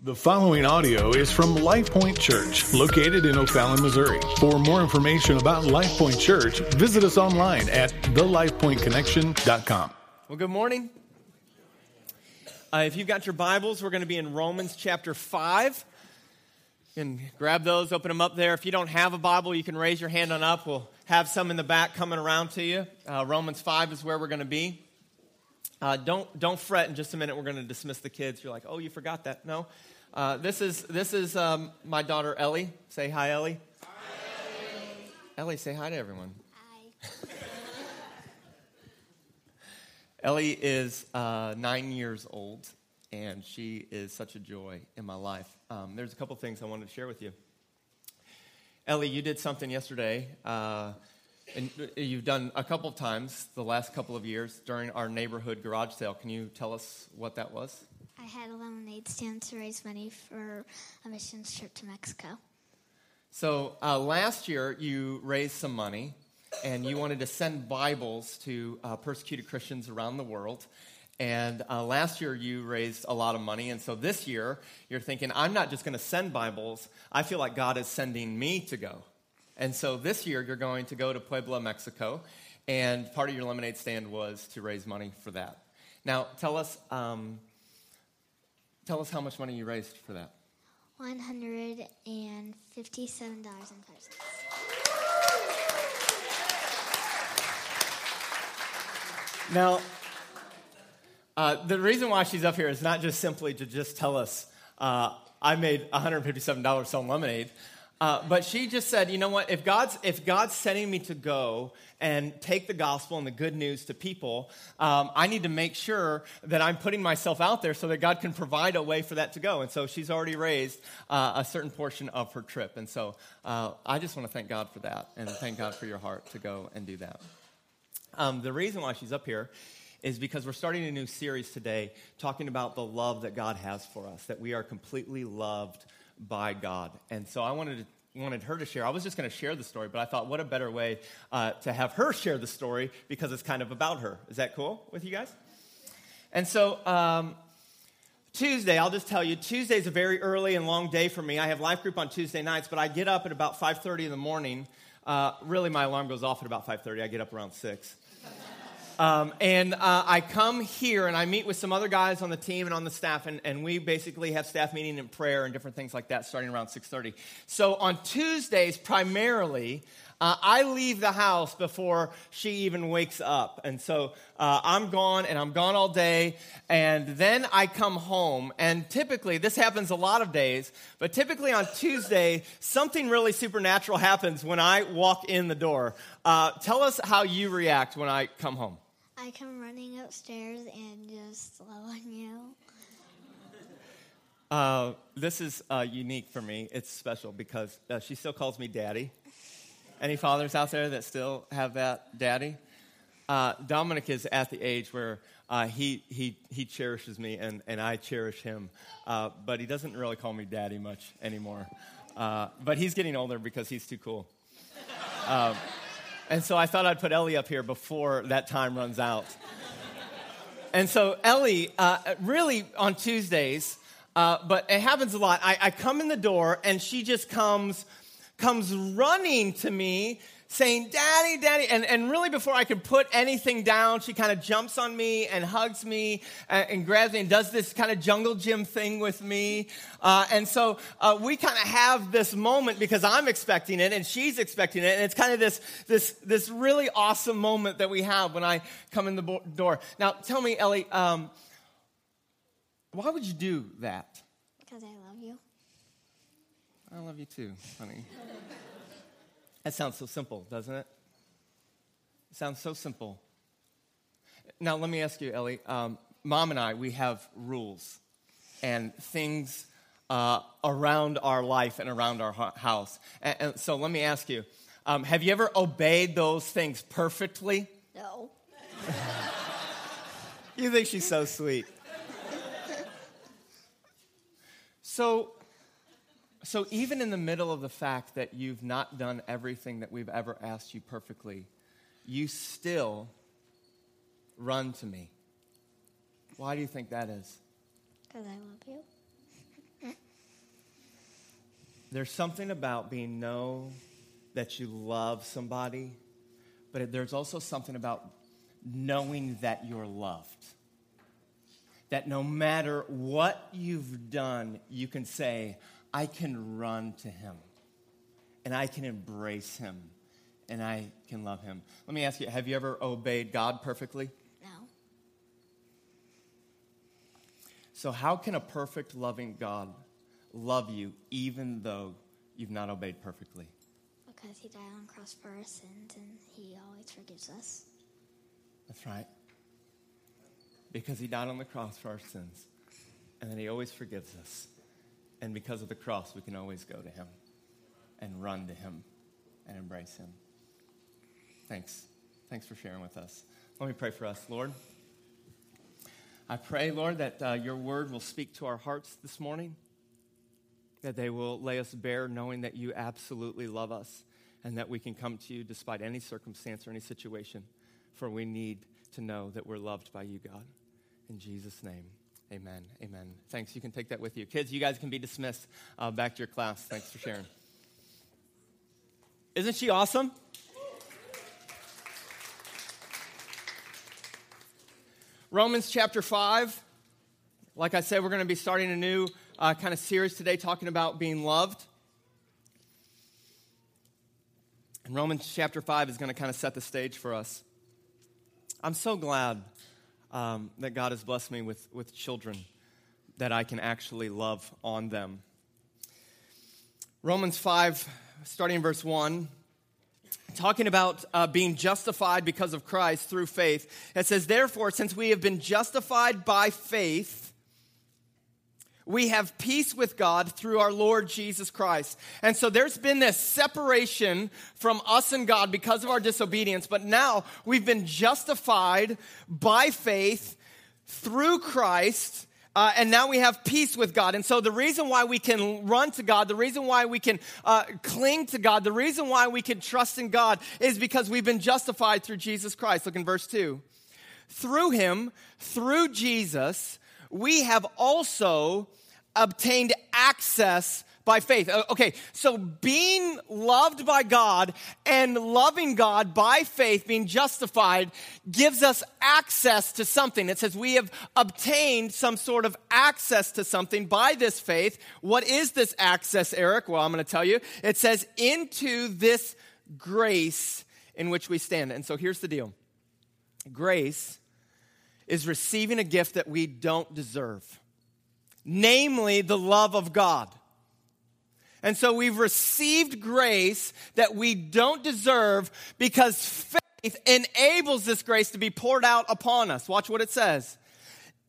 The following audio is from Life Point Church, located in O'Fallon, Missouri. For more information about Life Point Church, visit us online at thelifepointconnection.com. Well, good morning. Uh, if you've got your Bibles, we're going to be in Romans chapter 5. You can grab those, open them up there. If you don't have a Bible, you can raise your hand on up. We'll have some in the back coming around to you. Uh, Romans 5 is where we're going to be. Uh, don't, don't fret in just a minute. We're going to dismiss the kids. You're like, oh, you forgot that. No. Uh, this is, this is um, my daughter, Ellie. Say hi, Ellie. Hi, Ellie. Say hi to everyone. Hi. Ellie is uh, nine years old, and she is such a joy in my life. Um, there's a couple things I wanted to share with you. Ellie, you did something yesterday, uh, and you've done a couple of times the last couple of years during our neighborhood garage sale. Can you tell us what that was? I had a lemonade stand to raise money for a missions trip to Mexico. So uh, last year, you raised some money and you wanted to send Bibles to uh, persecuted Christians around the world. And uh, last year, you raised a lot of money. And so this year, you're thinking, I'm not just going to send Bibles, I feel like God is sending me to go. And so this year, you're going to go to Puebla, Mexico. And part of your lemonade stand was to raise money for that. Now, tell us, um, tell us how much money you raised for that. One hundred and fifty-seven dollars and five cents. Now, uh, the reason why she's up here is not just simply to just tell us, uh, I made $157 selling lemonade. Uh, but she just said, you know what? If God's, if God's sending me to go and take the gospel and the good news to people, um, I need to make sure that I'm putting myself out there so that God can provide a way for that to go. And so she's already raised uh, a certain portion of her trip. And so uh, I just want to thank God for that and thank God for your heart to go and do that. Um, the reason why she's up here is because we're starting a new series today talking about the love that God has for us, that we are completely loved by God. And so I wanted to wanted her to share. I was just going to share the story, but I thought, what a better way uh, to have her share the story because it's kind of about her. Is that cool with you guys? And so um, Tuesday, I'll just tell you, Tuesday is a very early and long day for me. I have life group on Tuesday nights, but I get up at about 5:30 in the morning. Uh, really, my alarm goes off at about 5:30. I get up around six. Um, and uh, I come here and I meet with some other guys on the team and on the staff, and, and we basically have staff meeting and prayer and different things like that starting around 6.30. So on Tuesdays, primarily, uh, I leave the house before she even wakes up. And so uh, I'm gone and I'm gone all day. And then I come home. And typically, this happens a lot of days, but typically on Tuesday, something really supernatural happens when I walk in the door. Uh, tell us how you react when I come home. I come running upstairs and just love on you. Uh, this is uh, unique for me. It's special because uh, she still calls me daddy. Any fathers out there that still have that daddy? Uh, Dominic is at the age where uh, he, he, he cherishes me and, and I cherish him. Uh, but he doesn't really call me daddy much anymore. but he's getting older because he's too cool. And so I thought I'd put Ellie up here before that time runs out. and so Ellie, really on Tuesdays, uh, but it happens a lot. I, I, come in the door and she just comes, comes running to me saying, Daddy, Daddy. And, and really, before I can put anything down, she kind of jumps on me and hugs me and, and, grabs me and does this kind of jungle gym thing with me. Uh, and so uh, we kind of have this moment because I'm expecting it and she's expecting it. And it's kind of this, this, this really awesome moment that we have when I come in the bo- door. Now, tell me, Ellie, um, why would you do that? Because I love you. I love you too, honey. that sounds so simple, doesn't it? It sounds so simple. Now, let me ask you, Ellie. Um, Mom and I, we have rules and things uh, around our life and around our house. And, and so let me ask you um, have you ever obeyed those things perfectly? No. you think she's so sweet. So, so even in the middle of the fact that you've not done everything that we've ever asked you perfectly, you still run to me. Why do you think that is? Because I love you. there's something about being know that you love somebody, but there's also something about knowing that you're loved. That no matter what you've done, you can say, I can run to him and I can embrace him and I can love him. Let me ask you have you ever obeyed God perfectly? No. So, how can a perfect, loving God love you even though you've not obeyed perfectly? Because he died on the cross for our sins and he always forgives us. That's right. Because he died on the cross for our sins and then he always forgives us. And because of the cross, we can always go to him and run to him and embrace him. Thanks. Thanks for sharing with us. Let me pray for us, Lord. I pray, Lord, that uh, your word will speak to our hearts this morning, that they will lay us bare, knowing that you absolutely love us and that we can come to you despite any circumstance or any situation, for we need to know that we're loved by you, God. In Jesus' name, amen. Amen. Thanks. You can take that with you. Kids, you guys can be dismissed uh, back to your class. Thanks for sharing. Isn't she awesome? Romans chapter 5. Like I said, we're going to be starting a new uh, kind of series today talking about being loved. And Romans chapter 5 is going to kind of set the stage for us. I'm so glad um, that God has blessed me with, with children that I can actually love on them. Romans 5, starting in verse 1, talking about uh, being justified because of Christ through faith. It says, Therefore, since we have been justified by faith, we have peace with God through our Lord Jesus Christ. And so there's been this separation from us and God because of our disobedience, but now we've been justified by faith through Christ. Uh, and now we have peace with God. And so, the reason why we can run to God, the reason why we can uh, cling to God, the reason why we can trust in God is because we've been justified through Jesus Christ. Look in verse 2. Through him, through Jesus, we have also obtained access by faith. Uh, okay, so being loved by God and loving God by faith, being justified, gives us access to something. It says we have obtained some sort of access to something by this faith. What is this access, Eric? Well, I'm going to tell you. It says into this grace in which we stand. And so here's the deal grace is receiving a gift that we don't deserve namely the love of God. And so we've received grace that we don't deserve because faith enables this grace to be poured out upon us. Watch what it says.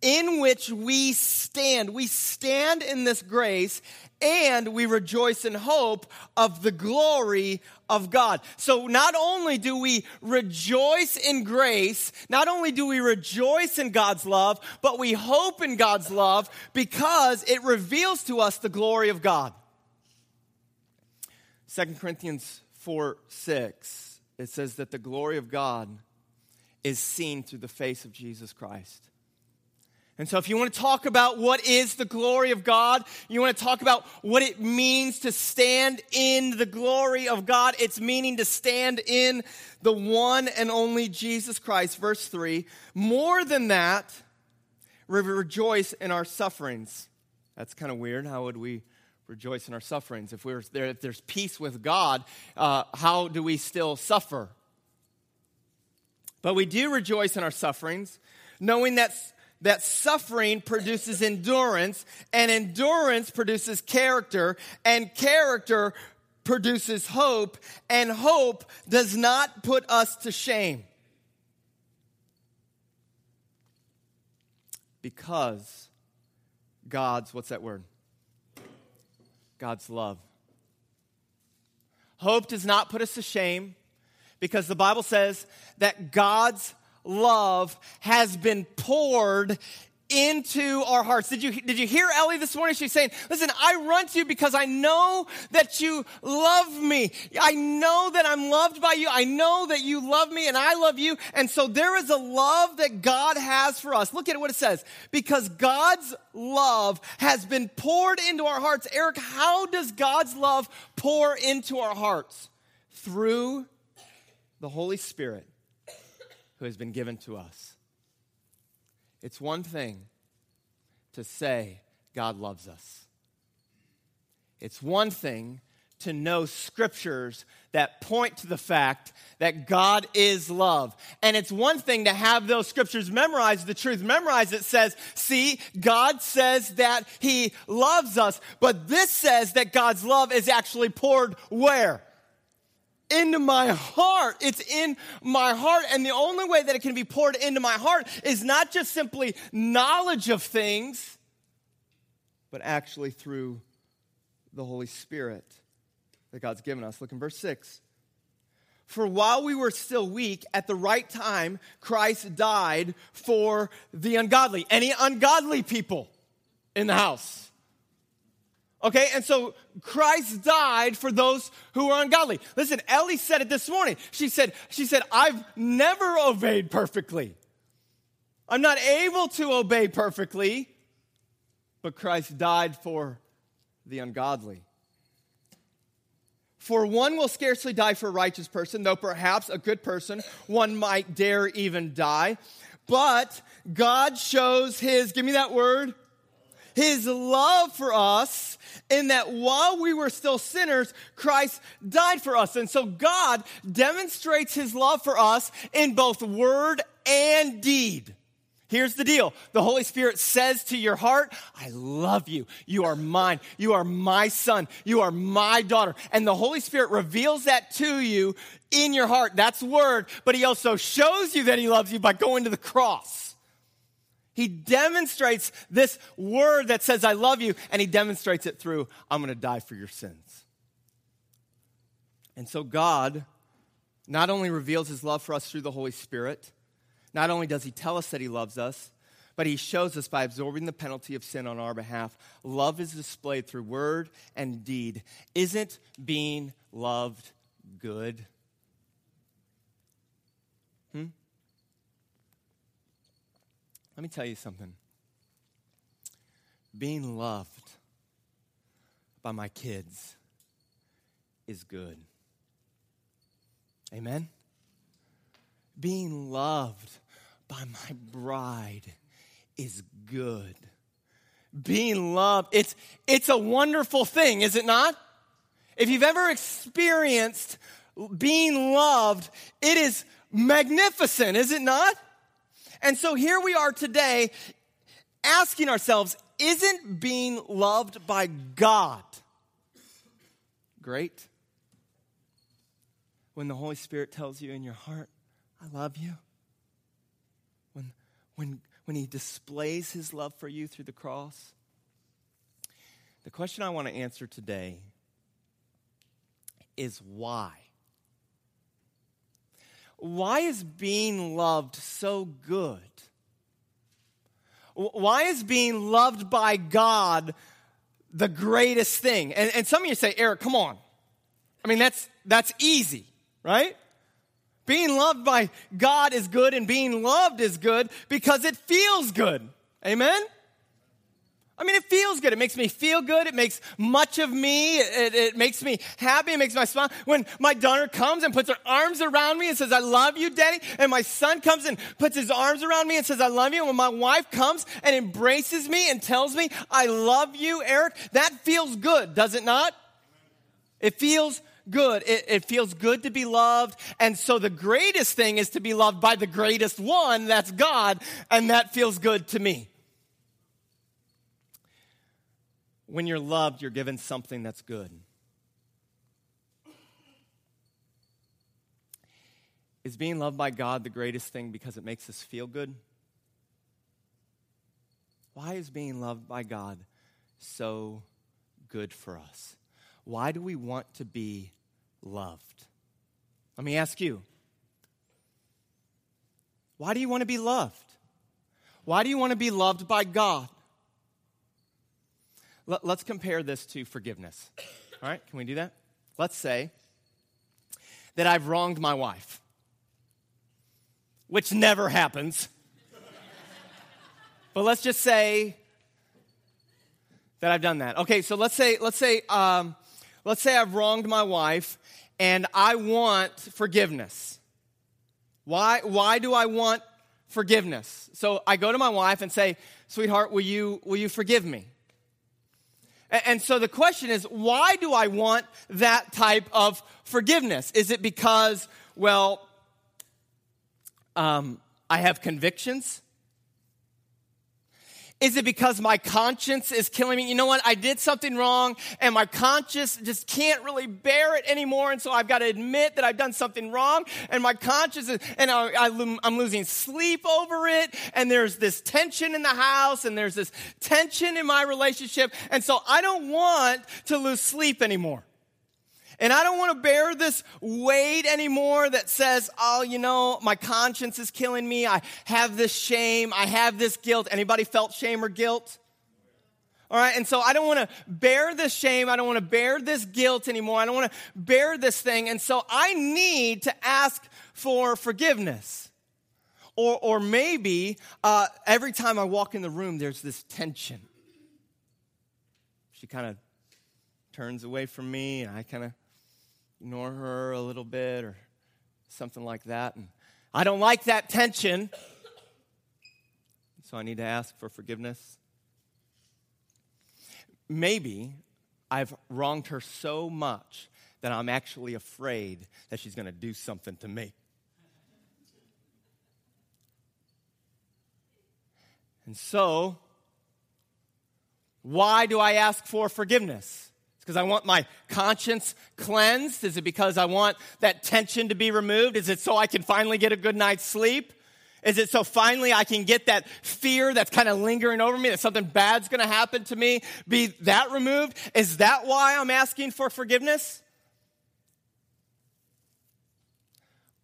In which we stand. We stand in this grace and we rejoice in hope of the glory of God. So not only do we rejoice in grace, not only do we rejoice in God's love, but we hope in God's love because it reveals to us the glory of God. 2 Corinthians 4 6, it says that the glory of God is seen through the face of Jesus Christ. And so, if you want to talk about what is the glory of God, you want to talk about what it means to stand in the glory of God, it's meaning to stand in the one and only Jesus Christ. Verse 3 More than that, we rejoice in our sufferings. That's kind of weird. How would we rejoice in our sufferings? If, we're there, if there's peace with God, uh, how do we still suffer? But we do rejoice in our sufferings, knowing that that suffering produces endurance, and endurance produces character, and character produces hope, and hope does not put us to shame. Because God's, what's that word? God's love. Hope does not put us to shame because the Bible says that God's love has been poured into our hearts. Did you, did you hear Ellie this morning? She's saying, listen, I run to you because I know that you love me. I know that I'm loved by you. I know that you love me and I love you. And so there is a love that God has for us. Look at what it says. Because God's love has been poured into our hearts. Eric, how does God's love pour into our hearts? Through the Holy Spirit who has been given to us. It's one thing to say God loves us, it's one thing to know scriptures that point to the fact that God is love. And it's one thing to have those scriptures memorized, the truth memorized that says, see, God says that He loves us, but this says that God's love is actually poured where? Into my heart. It's in my heart. And the only way that it can be poured into my heart is not just simply knowledge of things, but actually through the Holy Spirit that God's given us. Look in verse 6. For while we were still weak, at the right time, Christ died for the ungodly. Any ungodly people in the house? Okay, and so Christ died for those who are ungodly. Listen, Ellie said it this morning. She said, she said, I've never obeyed perfectly. I'm not able to obey perfectly, but Christ died for the ungodly. For one will scarcely die for a righteous person, though perhaps a good person, one might dare even die. But God shows his, give me that word, his love for us in that while we were still sinners, Christ died for us. And so God demonstrates his love for us in both word and deed. Here's the deal. The Holy Spirit says to your heart, I love you. You are mine. You are my son. You are my daughter. And the Holy Spirit reveals that to you in your heart. That's word. But he also shows you that he loves you by going to the cross. He demonstrates this word that says, I love you, and he demonstrates it through, I'm going to die for your sins. And so God not only reveals his love for us through the Holy Spirit, not only does he tell us that he loves us, but he shows us by absorbing the penalty of sin on our behalf. Love is displayed through word and deed. Isn't being loved good? Let me tell you something. Being loved by my kids is good. Amen? Being loved by my bride is good. Being loved, it's, it's a wonderful thing, is it not? If you've ever experienced being loved, it is magnificent, is it not? And so here we are today asking ourselves, isn't being loved by God great? When the Holy Spirit tells you in your heart, I love you. When, when, when He displays His love for you through the cross. The question I want to answer today is why? Why is being loved so good? Why is being loved by God the greatest thing? And, and some of you say, Eric, come on. I mean, that's, that's easy, right? Being loved by God is good and being loved is good because it feels good. Amen? I mean, it feels good. It makes me feel good. It makes much of me. It, it, makes me happy. It makes my smile. When my daughter comes and puts her arms around me and says, I love you, daddy. And my son comes and puts his arms around me and says, I love you. And when my wife comes and embraces me and tells me, I love you, Eric, that feels good, does it not? It feels good. It, it, feels good to be loved. And so the greatest thing is to be loved by the greatest one, that's God, and that feels good to me. When you're loved, you're given something that's good. Is being loved by God the greatest thing because it makes us feel good? Why is being loved by God so good for us? Why do we want to be loved? Let me ask you. Why do you want to be loved? Why do you want to be loved by God? Let, us compare this to forgiveness. All right, can we do that? Let's say that I've wronged my wife, which never happens. but let's just say that I've done that. Okay, so let's say let's say um, let's say I've wronged my wife and I want forgiveness. Why why do I want forgiveness? So I go to my wife and say, "Sweetheart, will you will you forgive me?" And, so the question is, why do I want that type of forgiveness? Is it because, well, um, I have convictions? Is it because my conscience is killing me? You know what? I did something wrong and my conscience just can't really bear it anymore. And so I've got to admit that I've done something wrong and my conscience is, and I, am losing sleep over it. And there's this tension in the house and there's this tension in my relationship. And so I don't want to lose sleep anymore. And I don't want to bear this weight anymore that says, oh, you know, my conscience is killing me. I have this shame. I have this guilt. Anybody felt shame or guilt? All right. And so I don't want to bear this shame. I don't want to bear this guilt anymore. I don't want to bear this thing. And so I need to ask for forgiveness. Or, or maybe uh, every time I walk in the room, there's this tension. She kind of turns away from me, and I kind of ignore her a little bit or something like that. And I don't like that tension. So I need to ask for forgiveness. Maybe I've wronged her so much that I'm actually afraid that she's going to do something to me. And so, why do I ask for forgiveness? Because I want my conscience cleansed? Is it because I want that tension to be removed? Is it so I can finally get a good night's sleep? Is it so finally I can get that fear that's kind of lingering over me that something bad's going to happen to me, be that removed? Is that why I'm asking for forgiveness?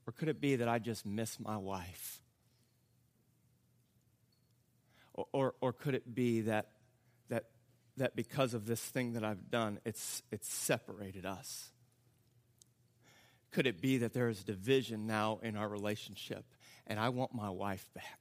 Or could it be that I just miss my wife? Or, or, or could it be that that because of this thing that I've done, it's, it's separated us? Could it be that there is division now in our relationship and I want my wife back?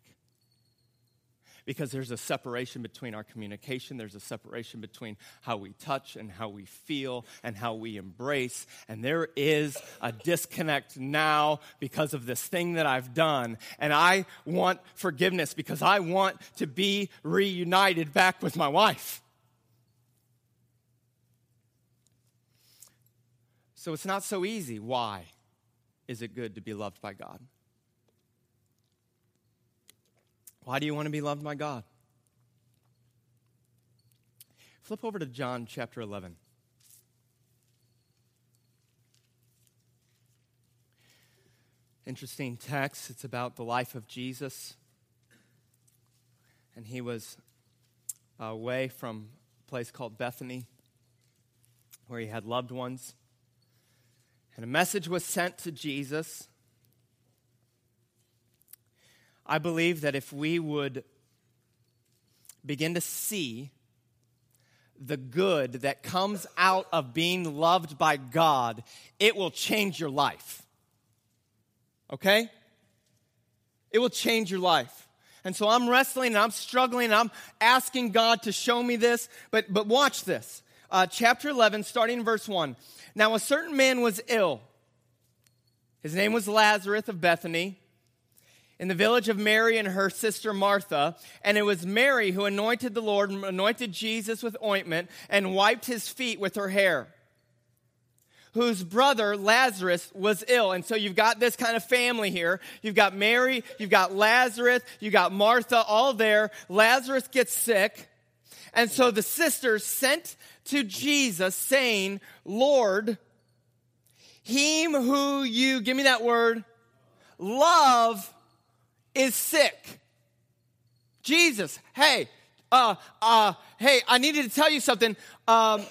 Because there's a separation between our communication, there's a separation between how we touch and how we feel and how we embrace. And there is a disconnect now because of this thing that I've done. And I want forgiveness because I want to be reunited back with my wife. So it's not so easy. Why is it good to be loved by God? Why do you want to be loved by God? Flip over to John chapter 11. Interesting text. It's about the life of Jesus. And he was away from a place called Bethany where he had loved ones. And a message was sent to Jesus. I believe that if we would begin to see the good that comes out of being loved by God, it will change your life. Okay? It will change your life. And so I'm wrestling and I'm struggling and I'm asking God to show me this. But, but watch this. Uh, chapter 11, starting in verse 1. Now, a certain man was ill. His name was Lazarus of Bethany, in the village of Mary and her sister Martha. And it was Mary who anointed the Lord, anointed Jesus with ointment, and wiped his feet with her hair. Whose brother Lazarus was ill. And so you've got this kind of family here. You've got Mary, you've got Lazarus, you've got Martha, all there. Lazarus gets sick. And so the sisters sent to Jesus saying, Lord, him who you, give me that word, love is sick. Jesus, hey, uh, uh, hey, I needed to tell you something. Um,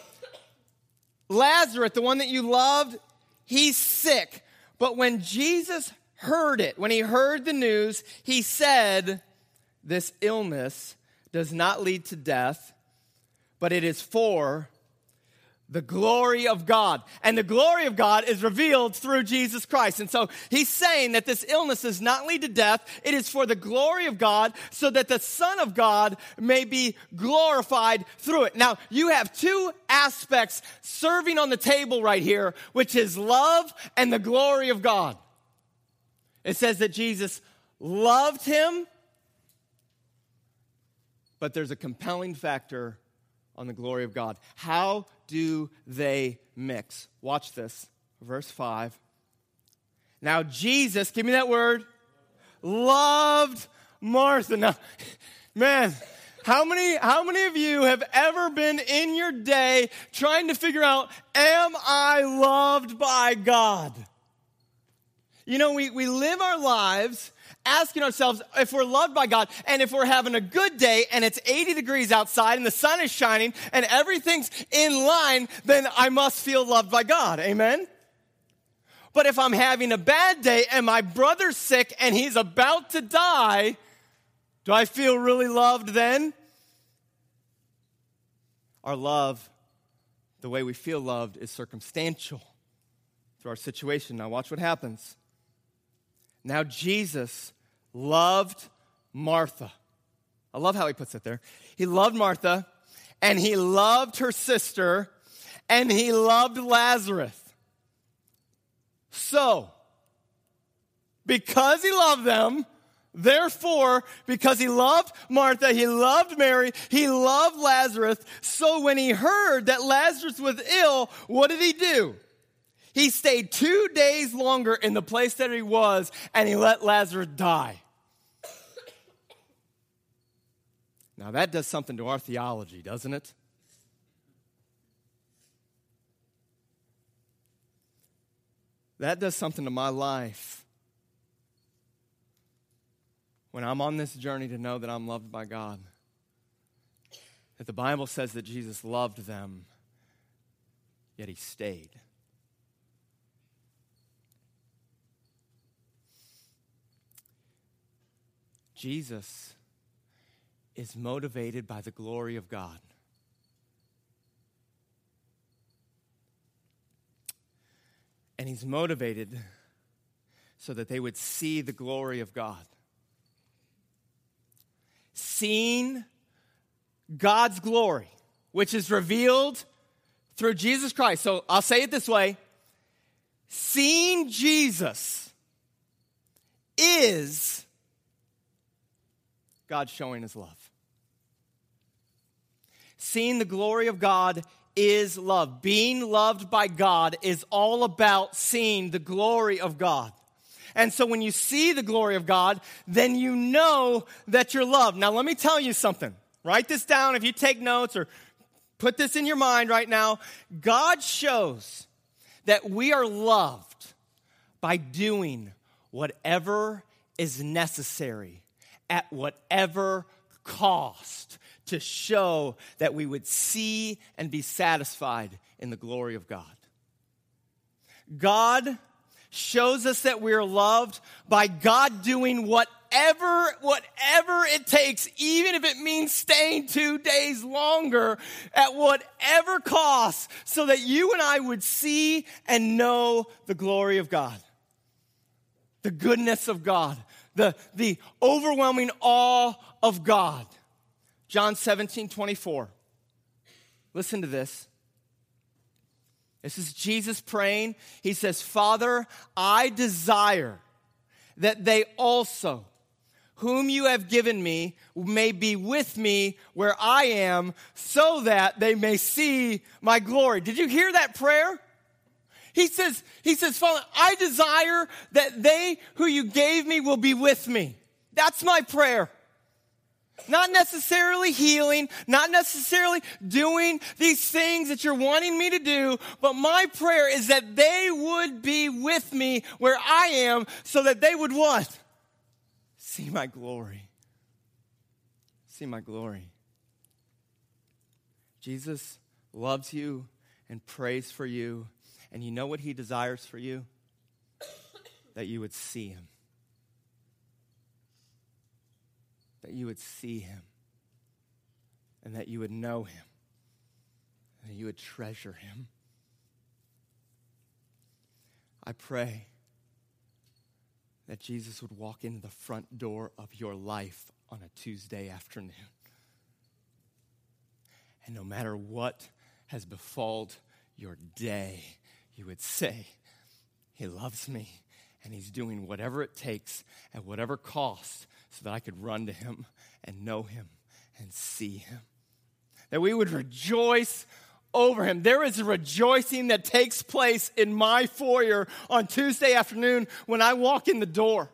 Lazarus, the one that you loved, he's sick. But when Jesus heard it, when he heard the news, he said, this illness does not lead to death, but it is for the glory of God. And the glory of God is revealed through Jesus Christ. And so he's saying that this illness does not lead to death. It is for the glory of God so that the Son of God may be glorified through it. Now, you have two aspects serving on the table right here, which is love and the glory of God. It says that Jesus loved him, but there's a compelling factor on the glory of God. How do they mix? Watch this. Verse 5. Now, Jesus, give me that word, loved Martha. Now, man, how many, how many of you have ever been in your day trying to figure out, am I loved by God? You know, we, we live our lives asking ourselves if we're loved by God and if we're having a good day and it's 80 degrees outside and the sun is shining and everything's in line, then I must feel loved by God. Amen? But if I'm having a bad day and my brother's sick and he's about to die, do I feel really loved then? Our love, the way we feel loved, is circumstantial through our situation. Now, watch what happens. Now, Jesus loved Martha. I love how he puts it there. He loved Martha, and he loved her sister, and he loved Lazarus. So, because he loved them, Therefore, because he loved Martha, he loved Mary, he loved Lazarus. So when he heard that Lazarus was ill, what did he do? He stayed two days longer in the place that he was and he let Lazarus die. Now, that does something to our theology, doesn't it? That does something to my life. When I'm on this journey to know that I'm loved by God, that the Bible says that Jesus loved them, yet he stayed. Jesus is motivated by the glory of God. And he's motivated so that they would see the glory of God. Seeing God's glory, which is revealed through Jesus Christ. So I'll say it this way seeing Jesus is God showing his love. Seeing the glory of God is love. Being loved by God is all about seeing the glory of God. And so when you see the glory of God, then you know that you're loved. Now, let me tell you something. Write this down if you take notes or put this in your mind right now. God shows that we are loved by doing whatever is necessary at whatever cost to show that we would see and be satisfied in the glory of God. God shows us that we're loved by God doing whatever whatever it takes even if it means staying 2 days longer at whatever cost so that you and I would see and know the glory of God the goodness of God the, the overwhelming awe of God. John 17, 24. Listen to this. This is Jesus praying. He says, Father, I desire that they also, whom you have given me, may be with me where I am, so that they may see my glory. Did you hear that prayer? He says, he says, Father, I desire that they who you gave me will be with me. That's my prayer. Not necessarily healing, not necessarily doing these things that you're wanting me to do, but my prayer is that they would be with me where I am so that they would what? See my glory. See my glory. Jesus loves you and prays for you and you know what he desires for you? That you would see him. that you would see him and that you would know him and you would treasure him. I pray that Jesus would walk into the front door of your life on a Tuesday afternoon. And no matter what has befalled your day, you would say, He loves me, and He's doing whatever it takes at whatever cost so that I could run to Him and know Him and see Him. That we would rejoice over him. There is a rejoicing that takes place in my foyer on Tuesday afternoon when I walk in the door.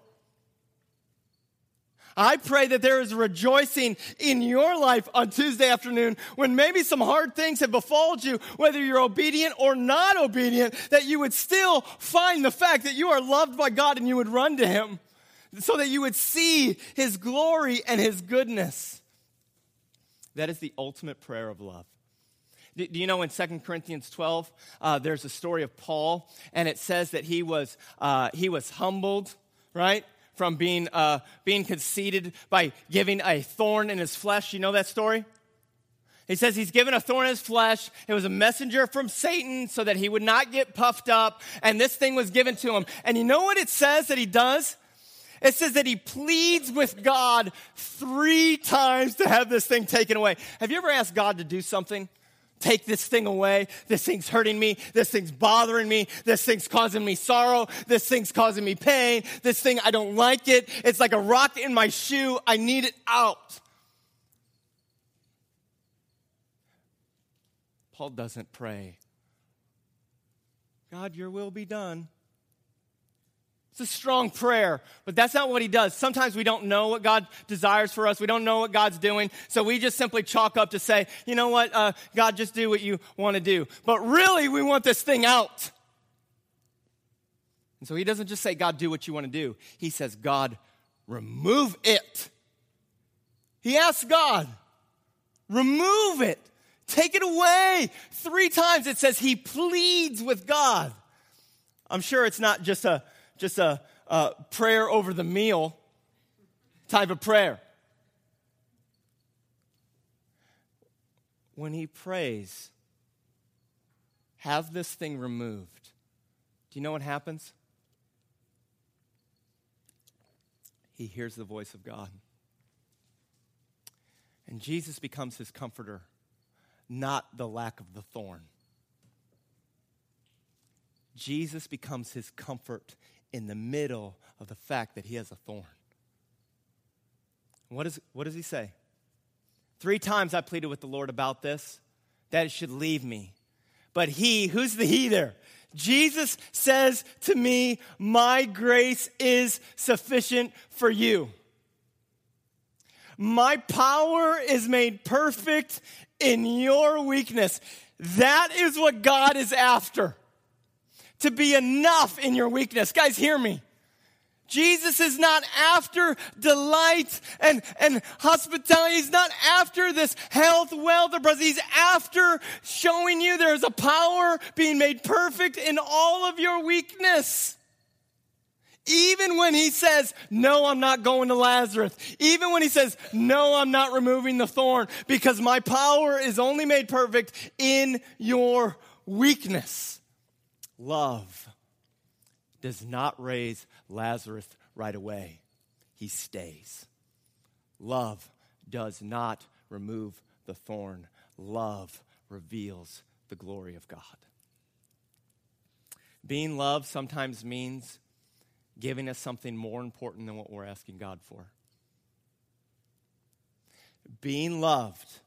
I pray that there is rejoicing in your life on Tuesday afternoon when maybe some hard things have befallen you, whether you're obedient or not obedient, that you would still find the fact that you are loved by God and you would run to Him so that you would see His glory and His goodness. That is the ultimate prayer of love. Do, you know in 2 Corinthians 12, uh, there's a story of Paul, and it says that he was, uh, he was humbled, right? From being, uh, being conceited by giving a thorn in his flesh. You know that story? He says he's given a thorn in his flesh. It was a messenger from Satan so that he would not get puffed up. And this thing was given to him. And you know what it says that he does? It says that he pleads with God three times to have this thing taken away. Have you ever asked God to do something? Take this thing away. This thing's hurting me. This thing's bothering me. This thing's causing me sorrow. This thing's causing me pain. This thing, I don't like it. It's like a rock in my shoe. I need it out. Paul doesn't pray, God, your will be done. It's a strong prayer, but that's not what he does. Sometimes we don't know what God desires for us. We don't know what God's doing. So we just simply chalk up to say, you know what, uh, God, just do what you want to do. But really, we want this thing out. And so he doesn't just say, God, do what you want to do. He says, God, remove it. He asks God, remove it. Take it away. Three times it says he pleads with God. I'm sure it's not just a just a, a prayer over the meal type of prayer. When he prays, have this thing removed, do you know what happens? He hears the voice of God. And Jesus becomes his comforter, not the lack of the thorn. Jesus becomes his comfort in the middle of the fact that he has a thorn. What, is, what does he say? Three times I pleaded with the Lord about this, that it should leave me. But he, who's the he there? Jesus says to me, My grace is sufficient for you. My power is made perfect in your weakness. That is what God is after to be enough in your weakness. Guys, hear me. Jesus is not after delight and, and hospitality. He's not after this health, wealth, or presence. He's after showing you there is a power being made perfect in all of your weakness. Even when he says, No, I'm not going to Lazarus. Even when he says, No, I'm not removing the thorn, because my power is only made perfect in your weakness. Love does not raise Lazarus right away, he stays. Love does not remove the thorn, love reveals the glory of God. Being loved sometimes means giving us something more important than what we're asking God for. Being loved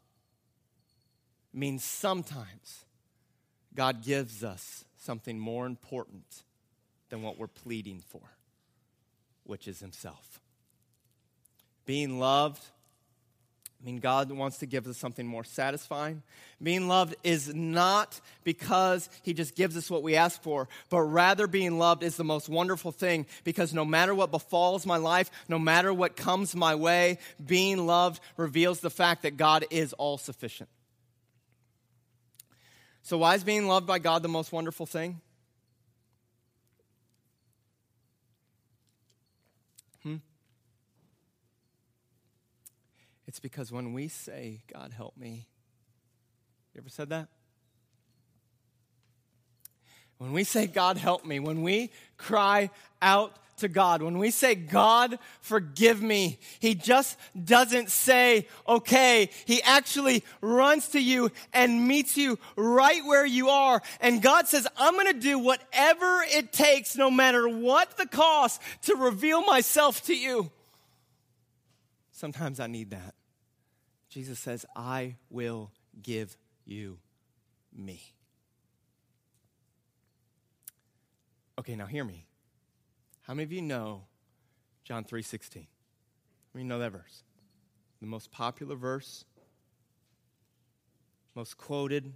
means sometimes God gives us something more important than what we're pleading for, which is Himself. Being loved, I mean, God wants to give us something more satisfying. Being loved is not because He just gives us what we ask for, but rather being loved is the most wonderful thing because no matter what befalls my life, no matter what comes my way, being loved reveals the fact that God is all sufficient. So, why is being loved by God the most wonderful thing? Hmm? It's because when we say, God, help me, you ever said that? When we say, God, help me, when we cry out to God, when we say, God, forgive me, He just doesn't say, okay. He actually runs to you and meets you right where you are. And God says, I'm going to do whatever it takes, no matter what the cost, to reveal myself to you. Sometimes I need that. Jesus says, I will give you me. Okay, now hear me. How many of you know John 3:16? How many know that verse? The most popular verse, most quoted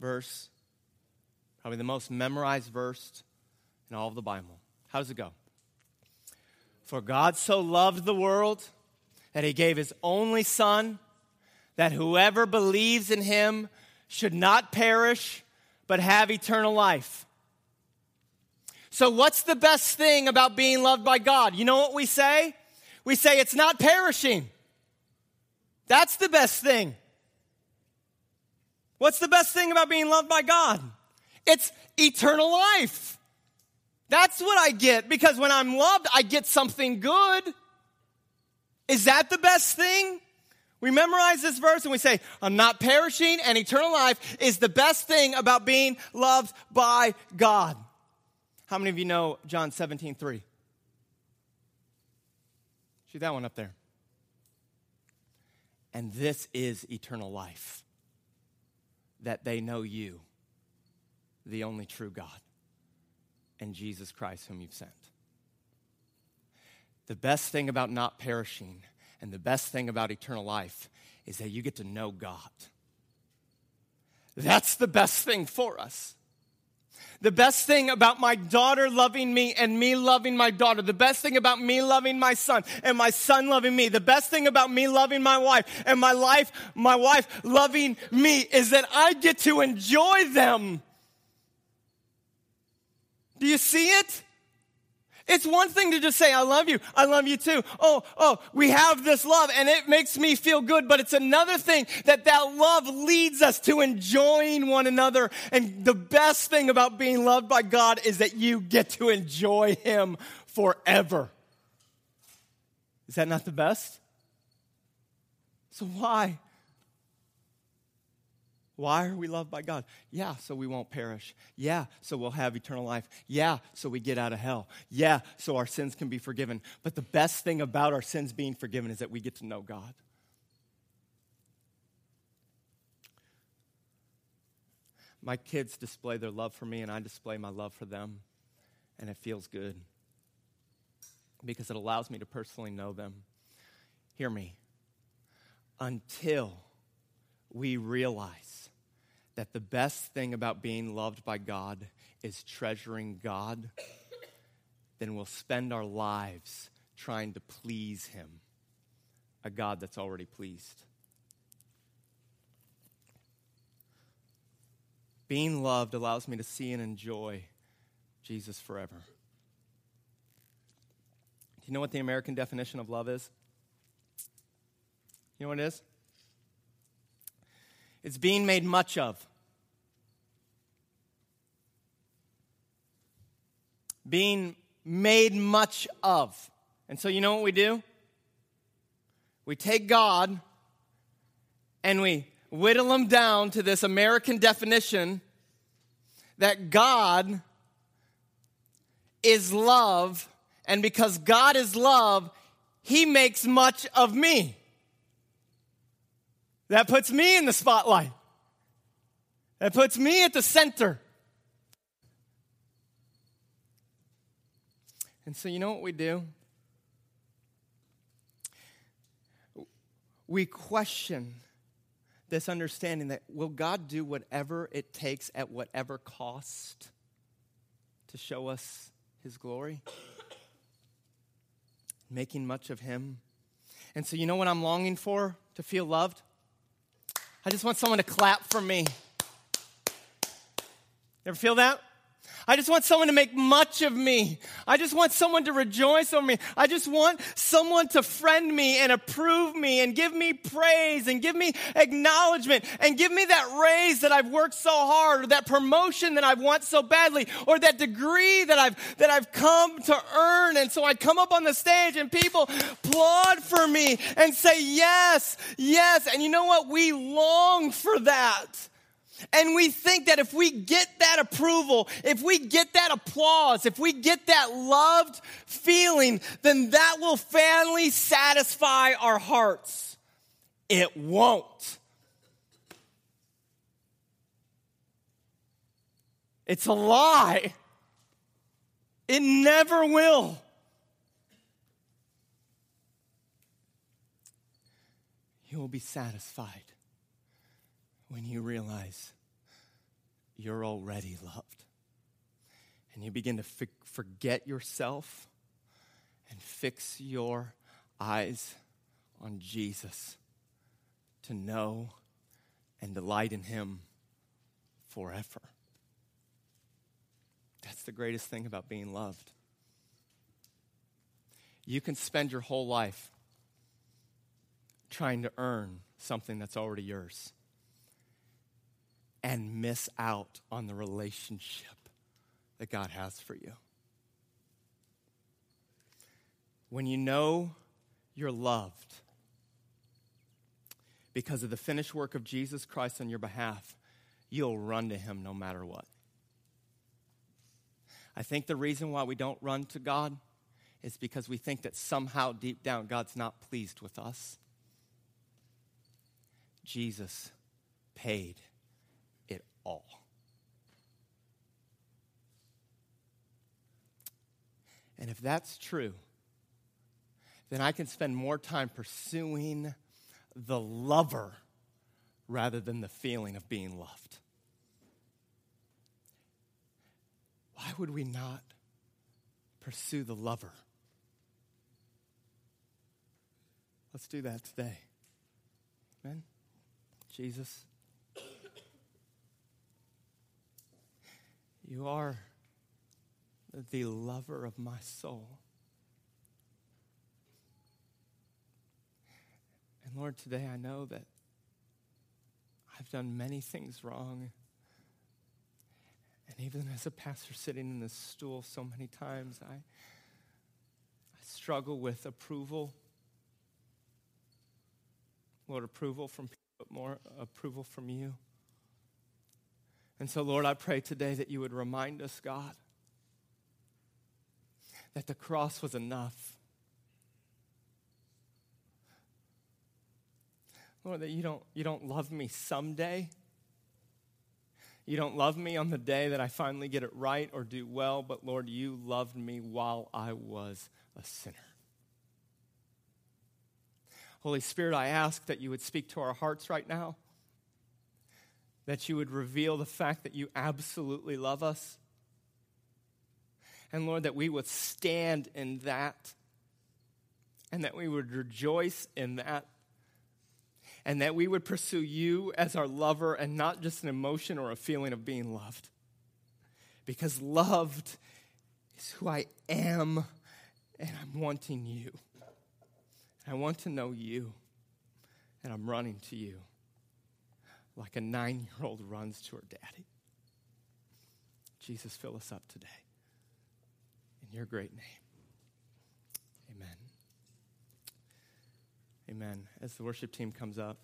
verse, probably the most memorized verse in all of the Bible. How does it go? For God so loved the world that he gave his only son that whoever believes in him should not perish but have eternal life. So, what's the best thing about being loved by God? You know what we say? We say it's not perishing. That's the best thing. What's the best thing about being loved by God? It's eternal life. That's what I get because when I'm loved, I get something good. Is that the best thing? We memorize this verse and we say, I'm not perishing, and eternal life is the best thing about being loved by God. How many of you know John 17, 3? See that one up there. And this is eternal life that they know you, the only true God, and Jesus Christ, whom you've sent. The best thing about not perishing and the best thing about eternal life is that you get to know God. That's the best thing for us. The best thing about my daughter loving me and me loving my daughter. The best thing about me loving my son and my son loving me. The best thing about me loving my wife and my life, my wife loving me is that I get to enjoy them. Do you see it? It's one thing to just say, I love you. I love you too. Oh, oh, we have this love and it makes me feel good. But it's another thing that that love leads us to enjoying one another. And the best thing about being loved by God is that you get to enjoy Him forever. Is that not the best? So why? Why are we loved by God? Yeah, so we won't perish. Yeah, so we'll have eternal life. Yeah, so we get out of hell. Yeah, so our sins can be forgiven. But the best thing about our sins being forgiven is that we get to know God. My kids display their love for me, and I display my love for them, and it feels good because it allows me to personally know them. Hear me. Until we realize that the best thing about being loved by God is treasuring God, then we'll spend our lives trying to please Him, a God that's already pleased. Being loved allows me to see and enjoy Jesus forever. Do you know what the American definition of love is? You know what it is? It's being made much of. Being made much of. And so, you know what we do? We take God and we whittle him down to this American definition that God is love, and because God is love, he makes much of me. That puts me in the spotlight. That puts me at the center. And so, you know what we do? We question this understanding that will God do whatever it takes at whatever cost to show us his glory? Making much of him. And so, you know what I'm longing for? To feel loved? I just want someone to clap for me. You Ever feel that? I just want someone to make much of me. I just want someone to rejoice over me. I just want someone to friend me and approve me and give me praise and give me acknowledgement and give me that raise that I've worked so hard or that promotion that I've want so badly or that degree that I've, that I've come to earn. And so I come up on the stage and people applaud for me and say, yes, yes. And you know what? We long for that. And we think that if we get that approval, if we get that applause, if we get that loved feeling, then that will finally satisfy our hearts. It won't. It's a lie. It never will. You will be satisfied when you realize you're already loved. And you begin to f- forget yourself and fix your eyes on Jesus to know and delight in Him forever. That's the greatest thing about being loved. You can spend your whole life trying to earn something that's already yours and miss out on the relationship that God has for you. When you know you're loved because of the finished work of Jesus Christ on your behalf, you'll run to Him no matter what. I think the reason why we don't run to God is because we think that somehow deep down God's not pleased with us. Jesus paid all. And if that's true, then I can spend more time pursuing the lover rather than the feeling of being loved. Why would we not pursue the lover? Let's do that today. Amen. Jesus. You are the lover of my soul. And Lord, today I know that I've done many things wrong. And even as a pastor sitting in this stool so many times, I, I struggle with approval. Lord, approval from people, but more approval from you. And so, Lord, I pray today that you would remind us, God, that the cross was enough. Lord, that you don't, you don't love me someday. You don't love me on the day that I finally get it right or do well, but Lord, you loved me while I was a sinner. Holy Spirit, I ask that you would speak to our hearts right now that you would reveal the fact that you absolutely love us. And Lord, that we would stand in that and that we would rejoice in that and that we would pursue you as our lover and not just an emotion or a feeling of being loved. Because loved is who I am, and I'm wanting you. I want to know you, and I'm running to you like a nine year old runs to her daddy. Jesus, fill us up today. In your great name. Amen. Amen. As the worship team comes up,